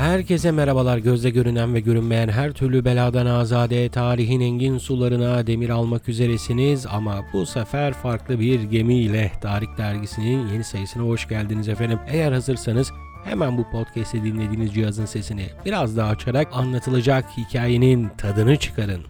Herkese merhabalar gözle görünen ve görünmeyen her türlü beladan azade tarihin engin sularına demir almak üzeresiniz ama bu sefer farklı bir gemiyle Tarih Dergisi'nin yeni sayısına hoş geldiniz efendim. Eğer hazırsanız hemen bu podcast'i dinlediğiniz cihazın sesini biraz daha açarak anlatılacak hikayenin tadını çıkarın.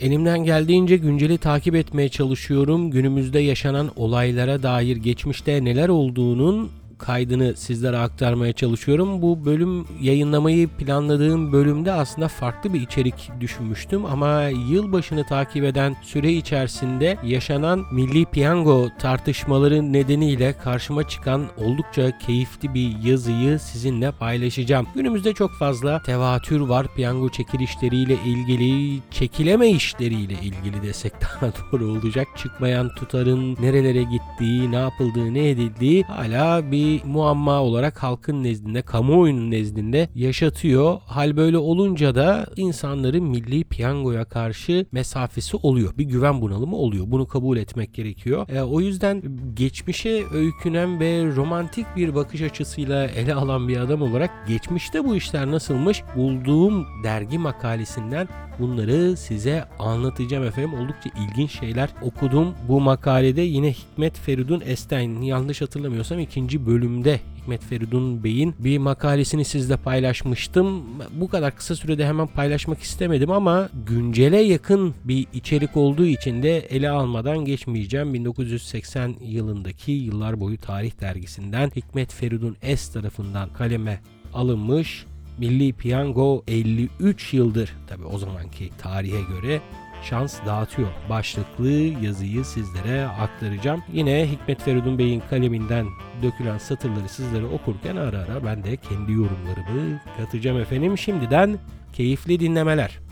Elimden geldiğince günceli takip etmeye çalışıyorum. Günümüzde yaşanan olaylara dair geçmişte neler olduğunun kaydını sizlere aktarmaya çalışıyorum. Bu bölüm yayınlamayı planladığım bölümde aslında farklı bir içerik düşünmüştüm ama yılbaşını takip eden süre içerisinde yaşanan milli piyango tartışmaları nedeniyle karşıma çıkan oldukça keyifli bir yazıyı sizinle paylaşacağım. Günümüzde çok fazla tevatür var piyango çekilişleriyle ilgili, çekileme işleriyle ilgili desek daha doğru olacak. Çıkmayan tutarın nerelere gittiği, ne yapıldığı, ne edildiği hala bir muamma olarak halkın nezdinde, kamuoyunun nezdinde yaşatıyor. Hal böyle olunca da insanların milli piyangoya karşı mesafesi oluyor. Bir güven bunalımı oluyor. Bunu kabul etmek gerekiyor. E, o yüzden geçmişe öykünen ve romantik bir bakış açısıyla ele alan bir adam olarak geçmişte bu işler nasılmış bulduğum dergi makalesinden bunları size anlatacağım efendim. Oldukça ilginç şeyler okudum. Bu makalede yine Hikmet Feridun Esteyn yanlış hatırlamıyorsam ikinci bölümde Hikmet Feridun Bey'in bir makalesini sizle paylaşmıştım. Bu kadar kısa sürede hemen paylaşmak istemedim ama güncele yakın bir içerik olduğu için de ele almadan geçmeyeceğim. 1980 yılındaki Yıllar Boyu Tarih Dergisi'nden Hikmet Feridun Es tarafından kaleme alınmış Milli Piyango 53 yıldır tabi o zamanki tarihe göre şans dağıtıyor. Başlıklı yazıyı sizlere aktaracağım. Yine Hikmet Feridun Bey'in kaleminden dökülen satırları sizlere okurken ara ara ben de kendi yorumlarımı katacağım efendim. Şimdiden keyifli dinlemeler.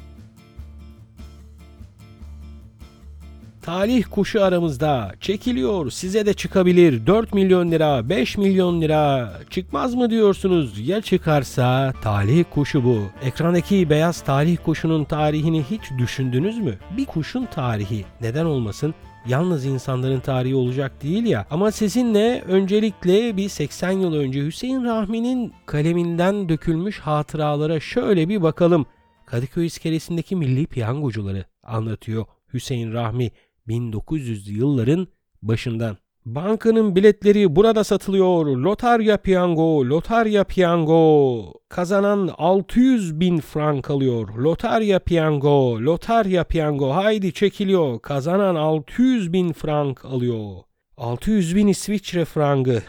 Talih kuşu aramızda çekiliyor size de çıkabilir 4 milyon lira 5 milyon lira çıkmaz mı diyorsunuz ya çıkarsa talih kuşu bu. Ekrandaki beyaz talih kuşunun tarihini hiç düşündünüz mü? Bir kuşun tarihi neden olmasın yalnız insanların tarihi olacak değil ya. Ama sizinle öncelikle bir 80 yıl önce Hüseyin Rahmi'nin kaleminden dökülmüş hatıralara şöyle bir bakalım. Kadıköy iskelesindeki milli piyangocuları anlatıyor Hüseyin Rahmi 1900'lü yılların başından. Bankanın biletleri burada satılıyor. Lotarya piyango, lotarya piyango. Kazanan 600 bin frank alıyor. Lotarya piyango, lotarya piyango. Haydi çekiliyor. Kazanan 600 bin frank alıyor. 600 bin İsviçre frangı.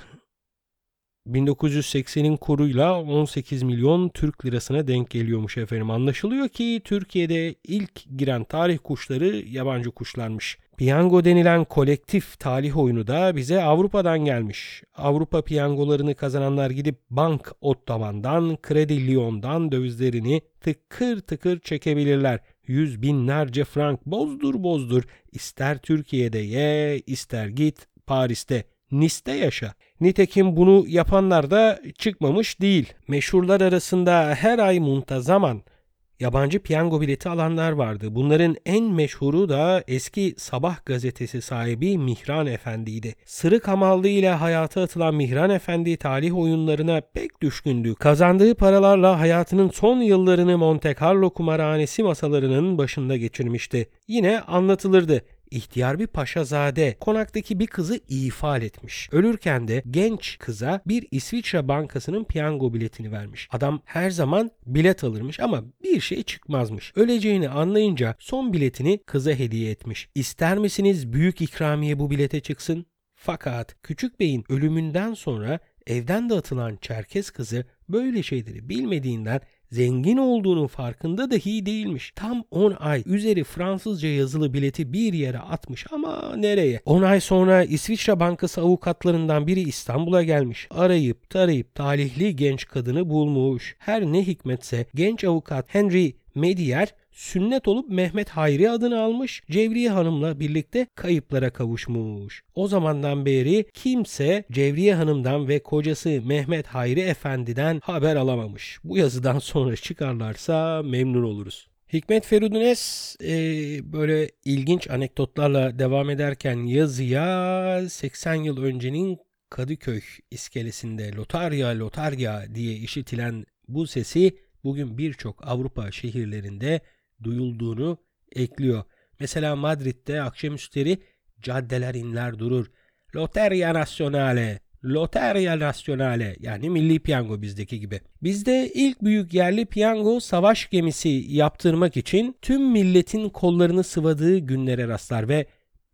1980'in kuruyla 18 milyon Türk lirasına denk geliyormuş efendim. Anlaşılıyor ki Türkiye'de ilk giren tarih kuşları yabancı kuşlarmış. Piyango denilen kolektif talih oyunu da bize Avrupa'dan gelmiş. Avrupa piyangolarını kazananlar gidip Bank Ottaman'dan, Kredi Lyon'dan dövizlerini tıkır tıkır çekebilirler. Yüz binlerce frank bozdur bozdur. İster Türkiye'de ye, ister git Paris'te, Nice'de yaşa. Nitekim bunu yapanlar da çıkmamış değil. Meşhurlar arasında her ay muntazaman yabancı piyango bileti alanlar vardı. Bunların en meşhuru da eski Sabah gazetesi sahibi Mihran Efendi'ydi. Sırık hamallığıyla hayata atılan Mihran Efendi talih oyunlarına pek düşkündü. Kazandığı paralarla hayatının son yıllarını Monte Carlo kumarhanesi masalarının başında geçirmişti. Yine anlatılırdı ihtiyar bir paşazade konaktaki bir kızı ifade etmiş. Ölürken de genç kıza bir İsviçre bankasının piyango biletini vermiş. Adam her zaman bilet alırmış ama bir şey çıkmazmış. Öleceğini anlayınca son biletini kıza hediye etmiş. İster misiniz büyük ikramiye bu bilete çıksın? Fakat küçük beyin ölümünden sonra evden dağıtılan Çerkez kızı böyle şeyleri bilmediğinden zengin olduğunun farkında dahi değilmiş. Tam 10 ay üzeri Fransızca yazılı bileti bir yere atmış ama nereye? 10 ay sonra İsviçre Bankası avukatlarından biri İstanbul'a gelmiş. Arayıp tarayıp talihli genç kadını bulmuş. Her ne hikmetse genç avukat Henry Medier sünnet olup Mehmet Hayri adını almış, Cevriye Hanım'la birlikte kayıplara kavuşmuş. O zamandan beri kimse Cevriye Hanım'dan ve kocası Mehmet Hayri Efendi'den haber alamamış. Bu yazıdan sonra çıkarlarsa memnun oluruz. Hikmet Feridünes e, böyle ilginç anekdotlarla devam ederken yazıya 80 yıl öncenin Kadıköy iskelesinde lotarya lotarya diye işitilen bu sesi bugün birçok Avrupa şehirlerinde duyulduğunu ekliyor. Mesela Madrid'de akşamüstleri caddeler inler durur. Loteria Nazionale, Loteria Nazionale yani milli piyango bizdeki gibi. Bizde ilk büyük yerli piyango savaş gemisi yaptırmak için tüm milletin kollarını sıvadığı günlere rastlar ve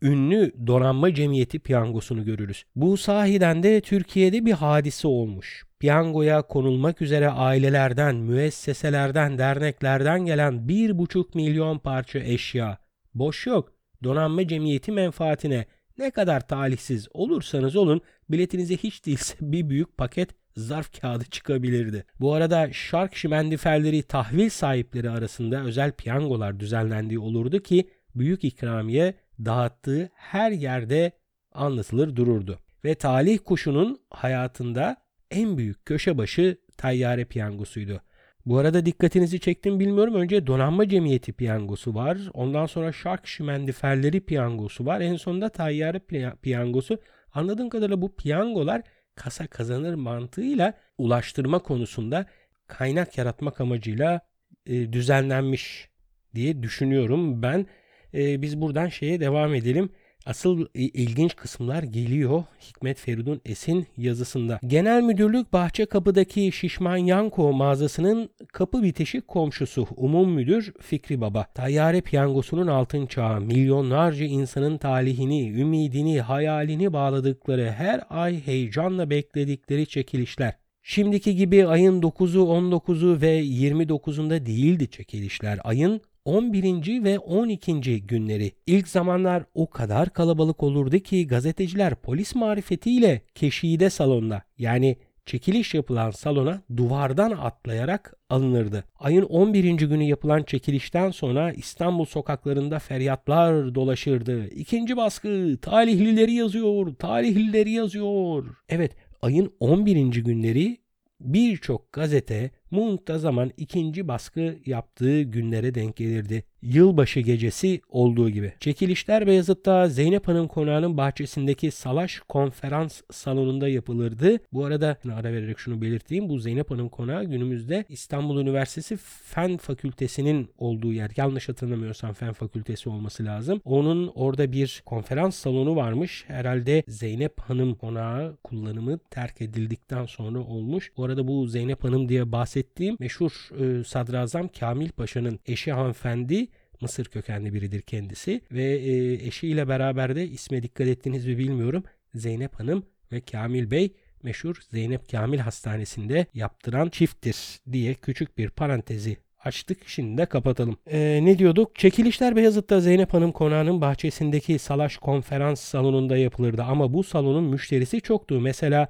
ünlü donanma cemiyeti piyangosunu görürüz. Bu sahiden de Türkiye'de bir hadise olmuş. Piyangoya konulmak üzere ailelerden, müesseselerden, derneklerden gelen bir buçuk milyon parça eşya. Boş yok. Donanma cemiyeti menfaatine ne kadar talihsiz olursanız olun biletinize hiç değilse bir büyük paket zarf kağıdı çıkabilirdi. Bu arada şark şimendiferleri tahvil sahipleri arasında özel piyangolar düzenlendiği olurdu ki büyük ikramiye dağıttığı her yerde anlatılır dururdu. Ve talih kuşunun hayatında en büyük köşe başı tayyare piyangosuydu. Bu arada dikkatinizi çektim bilmiyorum. Önce donanma cemiyeti piyangosu var. Ondan sonra şark şimendiferleri piyangosu var. En sonunda tayyare piyangosu. Anladığım kadarıyla bu piyangolar kasa kazanır mantığıyla ulaştırma konusunda kaynak yaratmak amacıyla e, düzenlenmiş diye düşünüyorum. Ben e, biz buradan şeye devam edelim. Asıl ilginç kısımlar geliyor Hikmet Feridun Es'in yazısında. Genel Müdürlük Bahçe Kapı'daki Şişman Yanko mağazasının kapı bitişik komşusu Umum Müdür Fikri Baba. Tayyare piyangosunun altın çağı milyonlarca insanın talihini, ümidini, hayalini bağladıkları her ay heyecanla bekledikleri çekilişler. Şimdiki gibi ayın 9'u, 19'u ve 29'unda değildi çekilişler. Ayın 11. ve 12. günleri. İlk zamanlar o kadar kalabalık olurdu ki gazeteciler polis marifetiyle Keşide salonda yani çekiliş yapılan salona duvardan atlayarak alınırdı. Ayın 11. günü yapılan çekilişten sonra İstanbul sokaklarında feryatlar dolaşırdı. İkinci baskı, talihlileri yazıyor, talihlileri yazıyor. Evet, ayın 11. günleri birçok gazete muntazaman ikinci baskı yaptığı günlere denk gelirdi. Yılbaşı gecesi olduğu gibi. Çekilişler Beyazıt'ta Zeynep Hanım konağının bahçesindeki Salaş konferans salonunda yapılırdı. Bu arada ara vererek şunu belirteyim. Bu Zeynep Hanım konağı günümüzde İstanbul Üniversitesi Fen Fakültesinin olduğu yer. Yanlış hatırlamıyorsam Fen Fakültesi olması lazım. Onun orada bir konferans salonu varmış. Herhalde Zeynep Hanım konağı kullanımı terk edildikten sonra olmuş. Bu arada bu Zeynep Hanım diye bahsettiğim meşhur e, sadrazam Kamil Paşa'nın eşi hanımefendi Mısır kökenli biridir kendisi ve e, eşiyle beraber de isme dikkat ettiniz mi bilmiyorum Zeynep Hanım ve Kamil Bey meşhur Zeynep Kamil Hastanesi'nde yaptıran çifttir diye küçük bir parantezi açtık. Şimdi de kapatalım. Ee, ne diyorduk? Çekilişler Beyazıt'ta Zeynep Hanım konağının bahçesindeki Salaş konferans salonunda yapılırdı ama bu salonun müşterisi çoktu. Mesela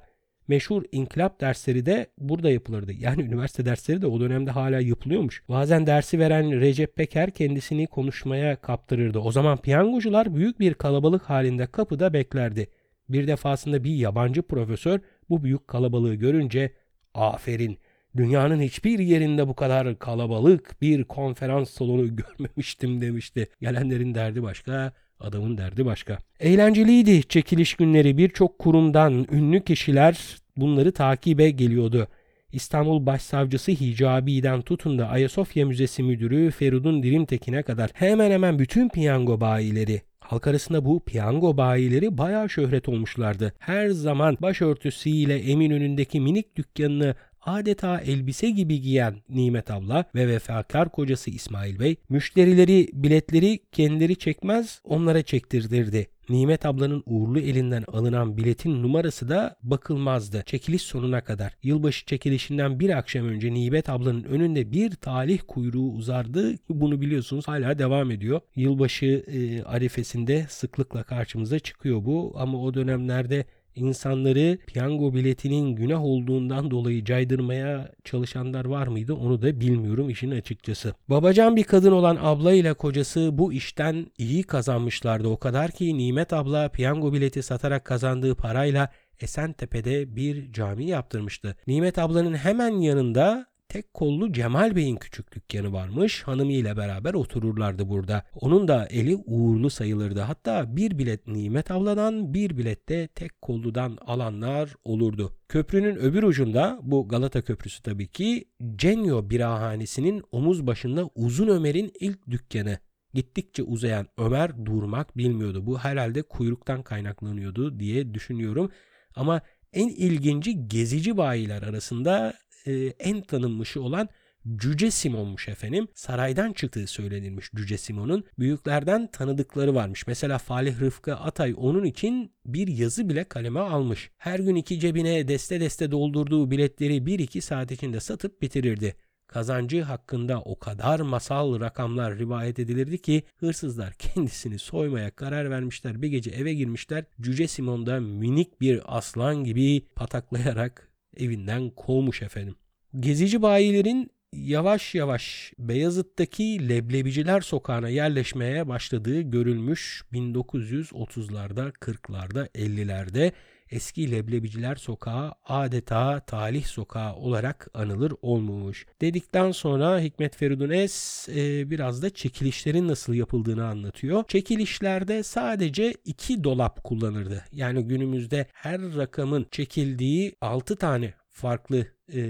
meşhur inkılap dersleri de burada yapılırdı. Yani üniversite dersleri de o dönemde hala yapılıyormuş. Bazen dersi veren Recep Peker kendisini konuşmaya kaptırırdı. O zaman piyangocular büyük bir kalabalık halinde kapıda beklerdi. Bir defasında bir yabancı profesör bu büyük kalabalığı görünce aferin dünyanın hiçbir yerinde bu kadar kalabalık bir konferans salonu görmemiştim demişti. Gelenlerin derdi başka, Adamın derdi başka. Eğlenceliydi çekiliş günleri birçok kurumdan ünlü kişiler bunları takibe geliyordu. İstanbul Başsavcısı Hicabi'den tutun da Ayasofya Müzesi Müdürü Feridun Dirimtekin'e kadar hemen hemen bütün piyango bayileri Halk arasında bu piyango bayileri bayağı şöhret olmuşlardı. Her zaman başörtüsüyle Eminönü'ndeki minik dükkanını adeta elbise gibi giyen Nimet abla ve vefakar kocası İsmail Bey müşterileri biletleri kendileri çekmez onlara çektirdirdi. Nimet ablanın uğurlu elinden alınan biletin numarası da bakılmazdı. Çekiliş sonuna kadar. Yılbaşı çekilişinden bir akşam önce Nimet ablanın önünde bir talih kuyruğu uzardı. Bunu biliyorsunuz hala devam ediyor. Yılbaşı e, arifesinde sıklıkla karşımıza çıkıyor bu ama o dönemlerde insanları piyango biletinin günah olduğundan dolayı caydırmaya çalışanlar var mıydı onu da bilmiyorum işin açıkçası. Babacan bir kadın olan abla ile kocası bu işten iyi kazanmışlardı o kadar ki Nimet abla piyango bileti satarak kazandığı parayla Esentepe'de bir cami yaptırmıştı. Nimet ablanın hemen yanında tek kollu Cemal Bey'in küçük dükkanı varmış. Hanımıyla beraber otururlardı burada. Onun da eli uğurlu sayılırdı. Hatta bir bilet Nimet abladan bir bilet de tek kolludan alanlar olurdu. Köprünün öbür ucunda bu Galata Köprüsü tabii ki Cenyo Birahanesi'nin omuz başında Uzun Ömer'in ilk dükkanı. Gittikçe uzayan Ömer durmak bilmiyordu. Bu herhalde kuyruktan kaynaklanıyordu diye düşünüyorum. Ama en ilginci gezici bayiler arasında e, en tanınmışı olan Cüce Simon'muş efendim. Saraydan çıktığı söylenilmiş Cüce Simon'un. Büyüklerden tanıdıkları varmış. Mesela Falih Rıfkı Atay onun için bir yazı bile kaleme almış. Her gün iki cebine deste deste doldurduğu biletleri 1-2 saat içinde satıp bitirirdi. Kazancı hakkında o kadar masal rakamlar rivayet edilirdi ki hırsızlar kendisini soymaya karar vermişler. Bir gece eve girmişler. Cüce Simon da minik bir aslan gibi pataklayarak evinden kovmuş efendim. Gezici bayilerin yavaş yavaş Beyazıt'taki Leblebiciler Sokağı'na yerleşmeye başladığı görülmüş 1930'larda, 40'larda, 50'lerde eski Leblebiciler Sokağı adeta talih sokağı olarak anılır olmuş. Dedikten sonra Hikmet Feridun Es e, biraz da çekilişlerin nasıl yapıldığını anlatıyor. Çekilişlerde sadece iki dolap kullanırdı. Yani günümüzde her rakamın çekildiği 6 tane farklı e,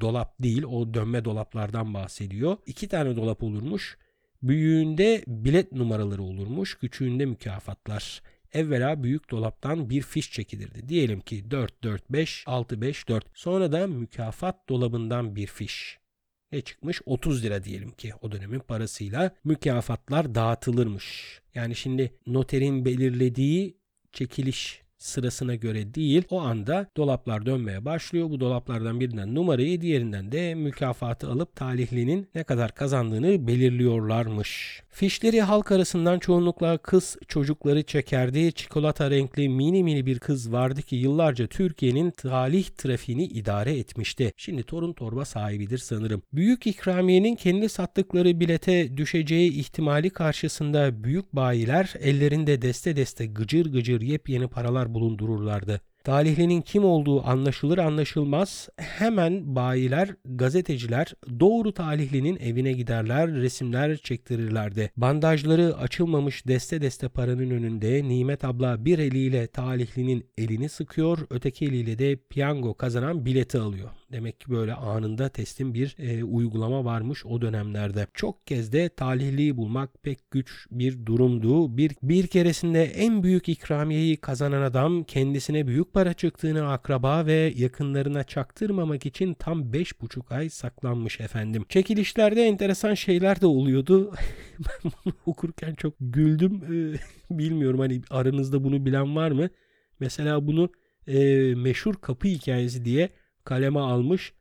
dolap değil o dönme dolaplardan bahsediyor. İki tane dolap olurmuş. Büyüğünde bilet numaraları olurmuş. Küçüğünde mükafatlar. Evvela büyük dolaptan bir fiş çekilirdi. Diyelim ki 4, 4, 5, 6, 5, 4. Sonra da mükafat dolabından bir fiş. Ne çıkmış? 30 lira diyelim ki o dönemin parasıyla mükafatlar dağıtılırmış. Yani şimdi noterin belirlediği çekiliş sırasına göre değil o anda dolaplar dönmeye başlıyor. Bu dolaplardan birinden numarayı diğerinden de mükafatı alıp talihlinin ne kadar kazandığını belirliyorlarmış. Fişleri halk arasından çoğunlukla kız çocukları çekerdi. Çikolata renkli mini mini bir kız vardı ki yıllarca Türkiye'nin talih trafiğini idare etmişti. Şimdi torun torba sahibidir sanırım. Büyük ikramiyenin kendi sattıkları bilete düşeceği ihtimali karşısında büyük bayiler ellerinde deste deste gıcır gıcır yepyeni paralar bulundururlardı. Talihlinin kim olduğu anlaşılır anlaşılmaz hemen bayiler, gazeteciler doğru talihlinin evine giderler, resimler çektirirlerdi. Bandajları açılmamış deste deste paranın önünde Nimet abla bir eliyle talihlinin elini sıkıyor, öteki eliyle de piyango kazanan bileti alıyor. Demek ki böyle anında teslim bir e, uygulama varmış o dönemlerde. Çok kez de talihliyi bulmak pek güç bir durumdu. Bir, bir keresinde en büyük ikramiyeyi kazanan adam kendisine büyük para çıktığını akraba ve yakınlarına çaktırmamak için tam 5,5 ay saklanmış efendim. Çekilişlerde enteresan şeyler de oluyordu. ben bunu okurken çok güldüm. Ee, bilmiyorum hani aranızda bunu bilen var mı? Mesela bunu e, meşhur kapı hikayesi diye kaleme almış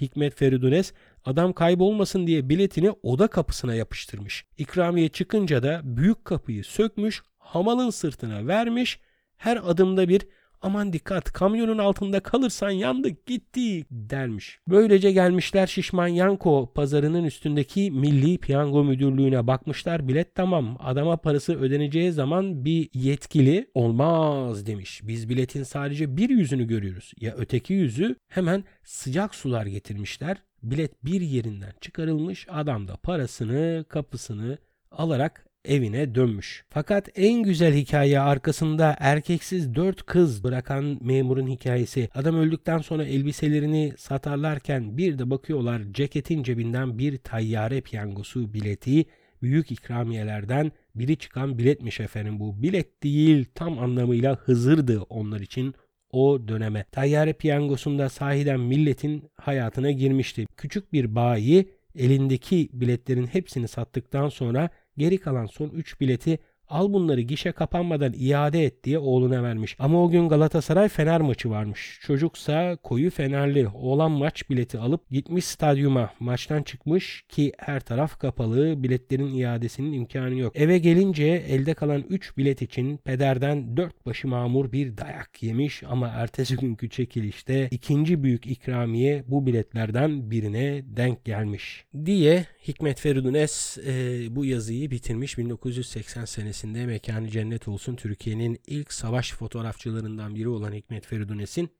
Hikmet Feridunes adam kaybolmasın diye biletini oda kapısına yapıştırmış. İkramiye çıkınca da büyük kapıyı sökmüş, hamalın sırtına vermiş, her adımda bir aman dikkat kamyonun altında kalırsan yandık gitti dermiş. Böylece gelmişler Şişman Yanko pazarının üstündeki Milli Piyango Müdürlüğü'ne bakmışlar bilet tamam adama parası ödeneceği zaman bir yetkili olmaz demiş. Biz biletin sadece bir yüzünü görüyoruz ya öteki yüzü hemen sıcak sular getirmişler. Bilet bir yerinden çıkarılmış adam da parasını kapısını alarak evine dönmüş. Fakat en güzel hikaye arkasında erkeksiz dört kız bırakan memurun hikayesi. Adam öldükten sonra elbiselerini satarlarken bir de bakıyorlar ceketin cebinden bir tayyare piyangosu bileti büyük ikramiyelerden biri çıkan biletmiş efendim bu. Bilet değil tam anlamıyla Hızır'dı onlar için o döneme. Tayyare piyangosunda sahiden milletin hayatına girmişti. Küçük bir bayi elindeki biletlerin hepsini sattıktan sonra Geri kalan son 3 bileti al bunları gişe kapanmadan iade et diye oğluna vermiş. Ama o gün Galatasaray Fener maçı varmış. Çocuksa koyu Fenerli oğlan maç bileti alıp gitmiş stadyuma. Maçtan çıkmış ki her taraf kapalı. Biletlerin iadesinin imkanı yok. Eve gelince elde kalan 3 bilet için pederden 4 başı mamur bir dayak yemiş ama ertesi günkü çekilişte ikinci büyük ikramiye bu biletlerden birine denk gelmiş. Diye Hikmet Feridun Es e, bu yazıyı bitirmiş 1980 senesi senesinde mekanı cennet olsun Türkiye'nin ilk savaş fotoğrafçılarından biri olan Hikmet Feridunes'in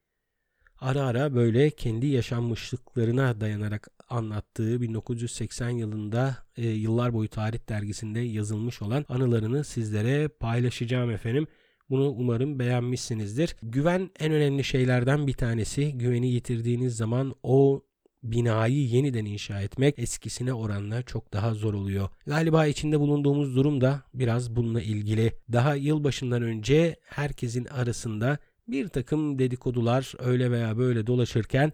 ara ara böyle kendi yaşanmışlıklarına dayanarak anlattığı 1980 yılında e, yıllar boyu tarih dergisinde yazılmış olan anılarını sizlere paylaşacağım efendim. Bunu umarım beğenmişsinizdir. Güven en önemli şeylerden bir tanesi. Güveni yitirdiğiniz zaman o binayı yeniden inşa etmek eskisine oranla çok daha zor oluyor. Galiba içinde bulunduğumuz durum da biraz bununla ilgili. Daha yılbaşından önce herkesin arasında bir takım dedikodular öyle veya böyle dolaşırken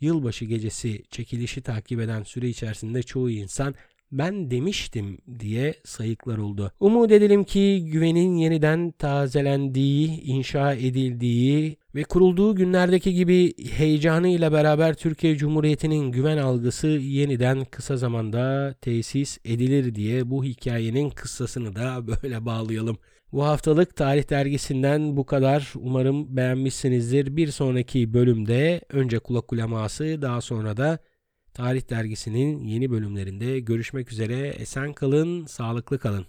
yılbaşı gecesi çekilişi takip eden süre içerisinde çoğu insan ben demiştim diye sayıklar oldu. Umut edelim ki güvenin yeniden tazelendiği, inşa edildiği ve kurulduğu günlerdeki gibi heyecanıyla beraber Türkiye Cumhuriyeti'nin güven algısı yeniden kısa zamanda tesis edilir diye bu hikayenin kıssasını da böyle bağlayalım. Bu haftalık Tarih Dergisi'nden bu kadar. Umarım beğenmişsinizdir. Bir sonraki bölümde önce kulak uleması daha sonra da Tarih Dergisi'nin yeni bölümlerinde görüşmek üzere. Esen kalın, sağlıklı kalın.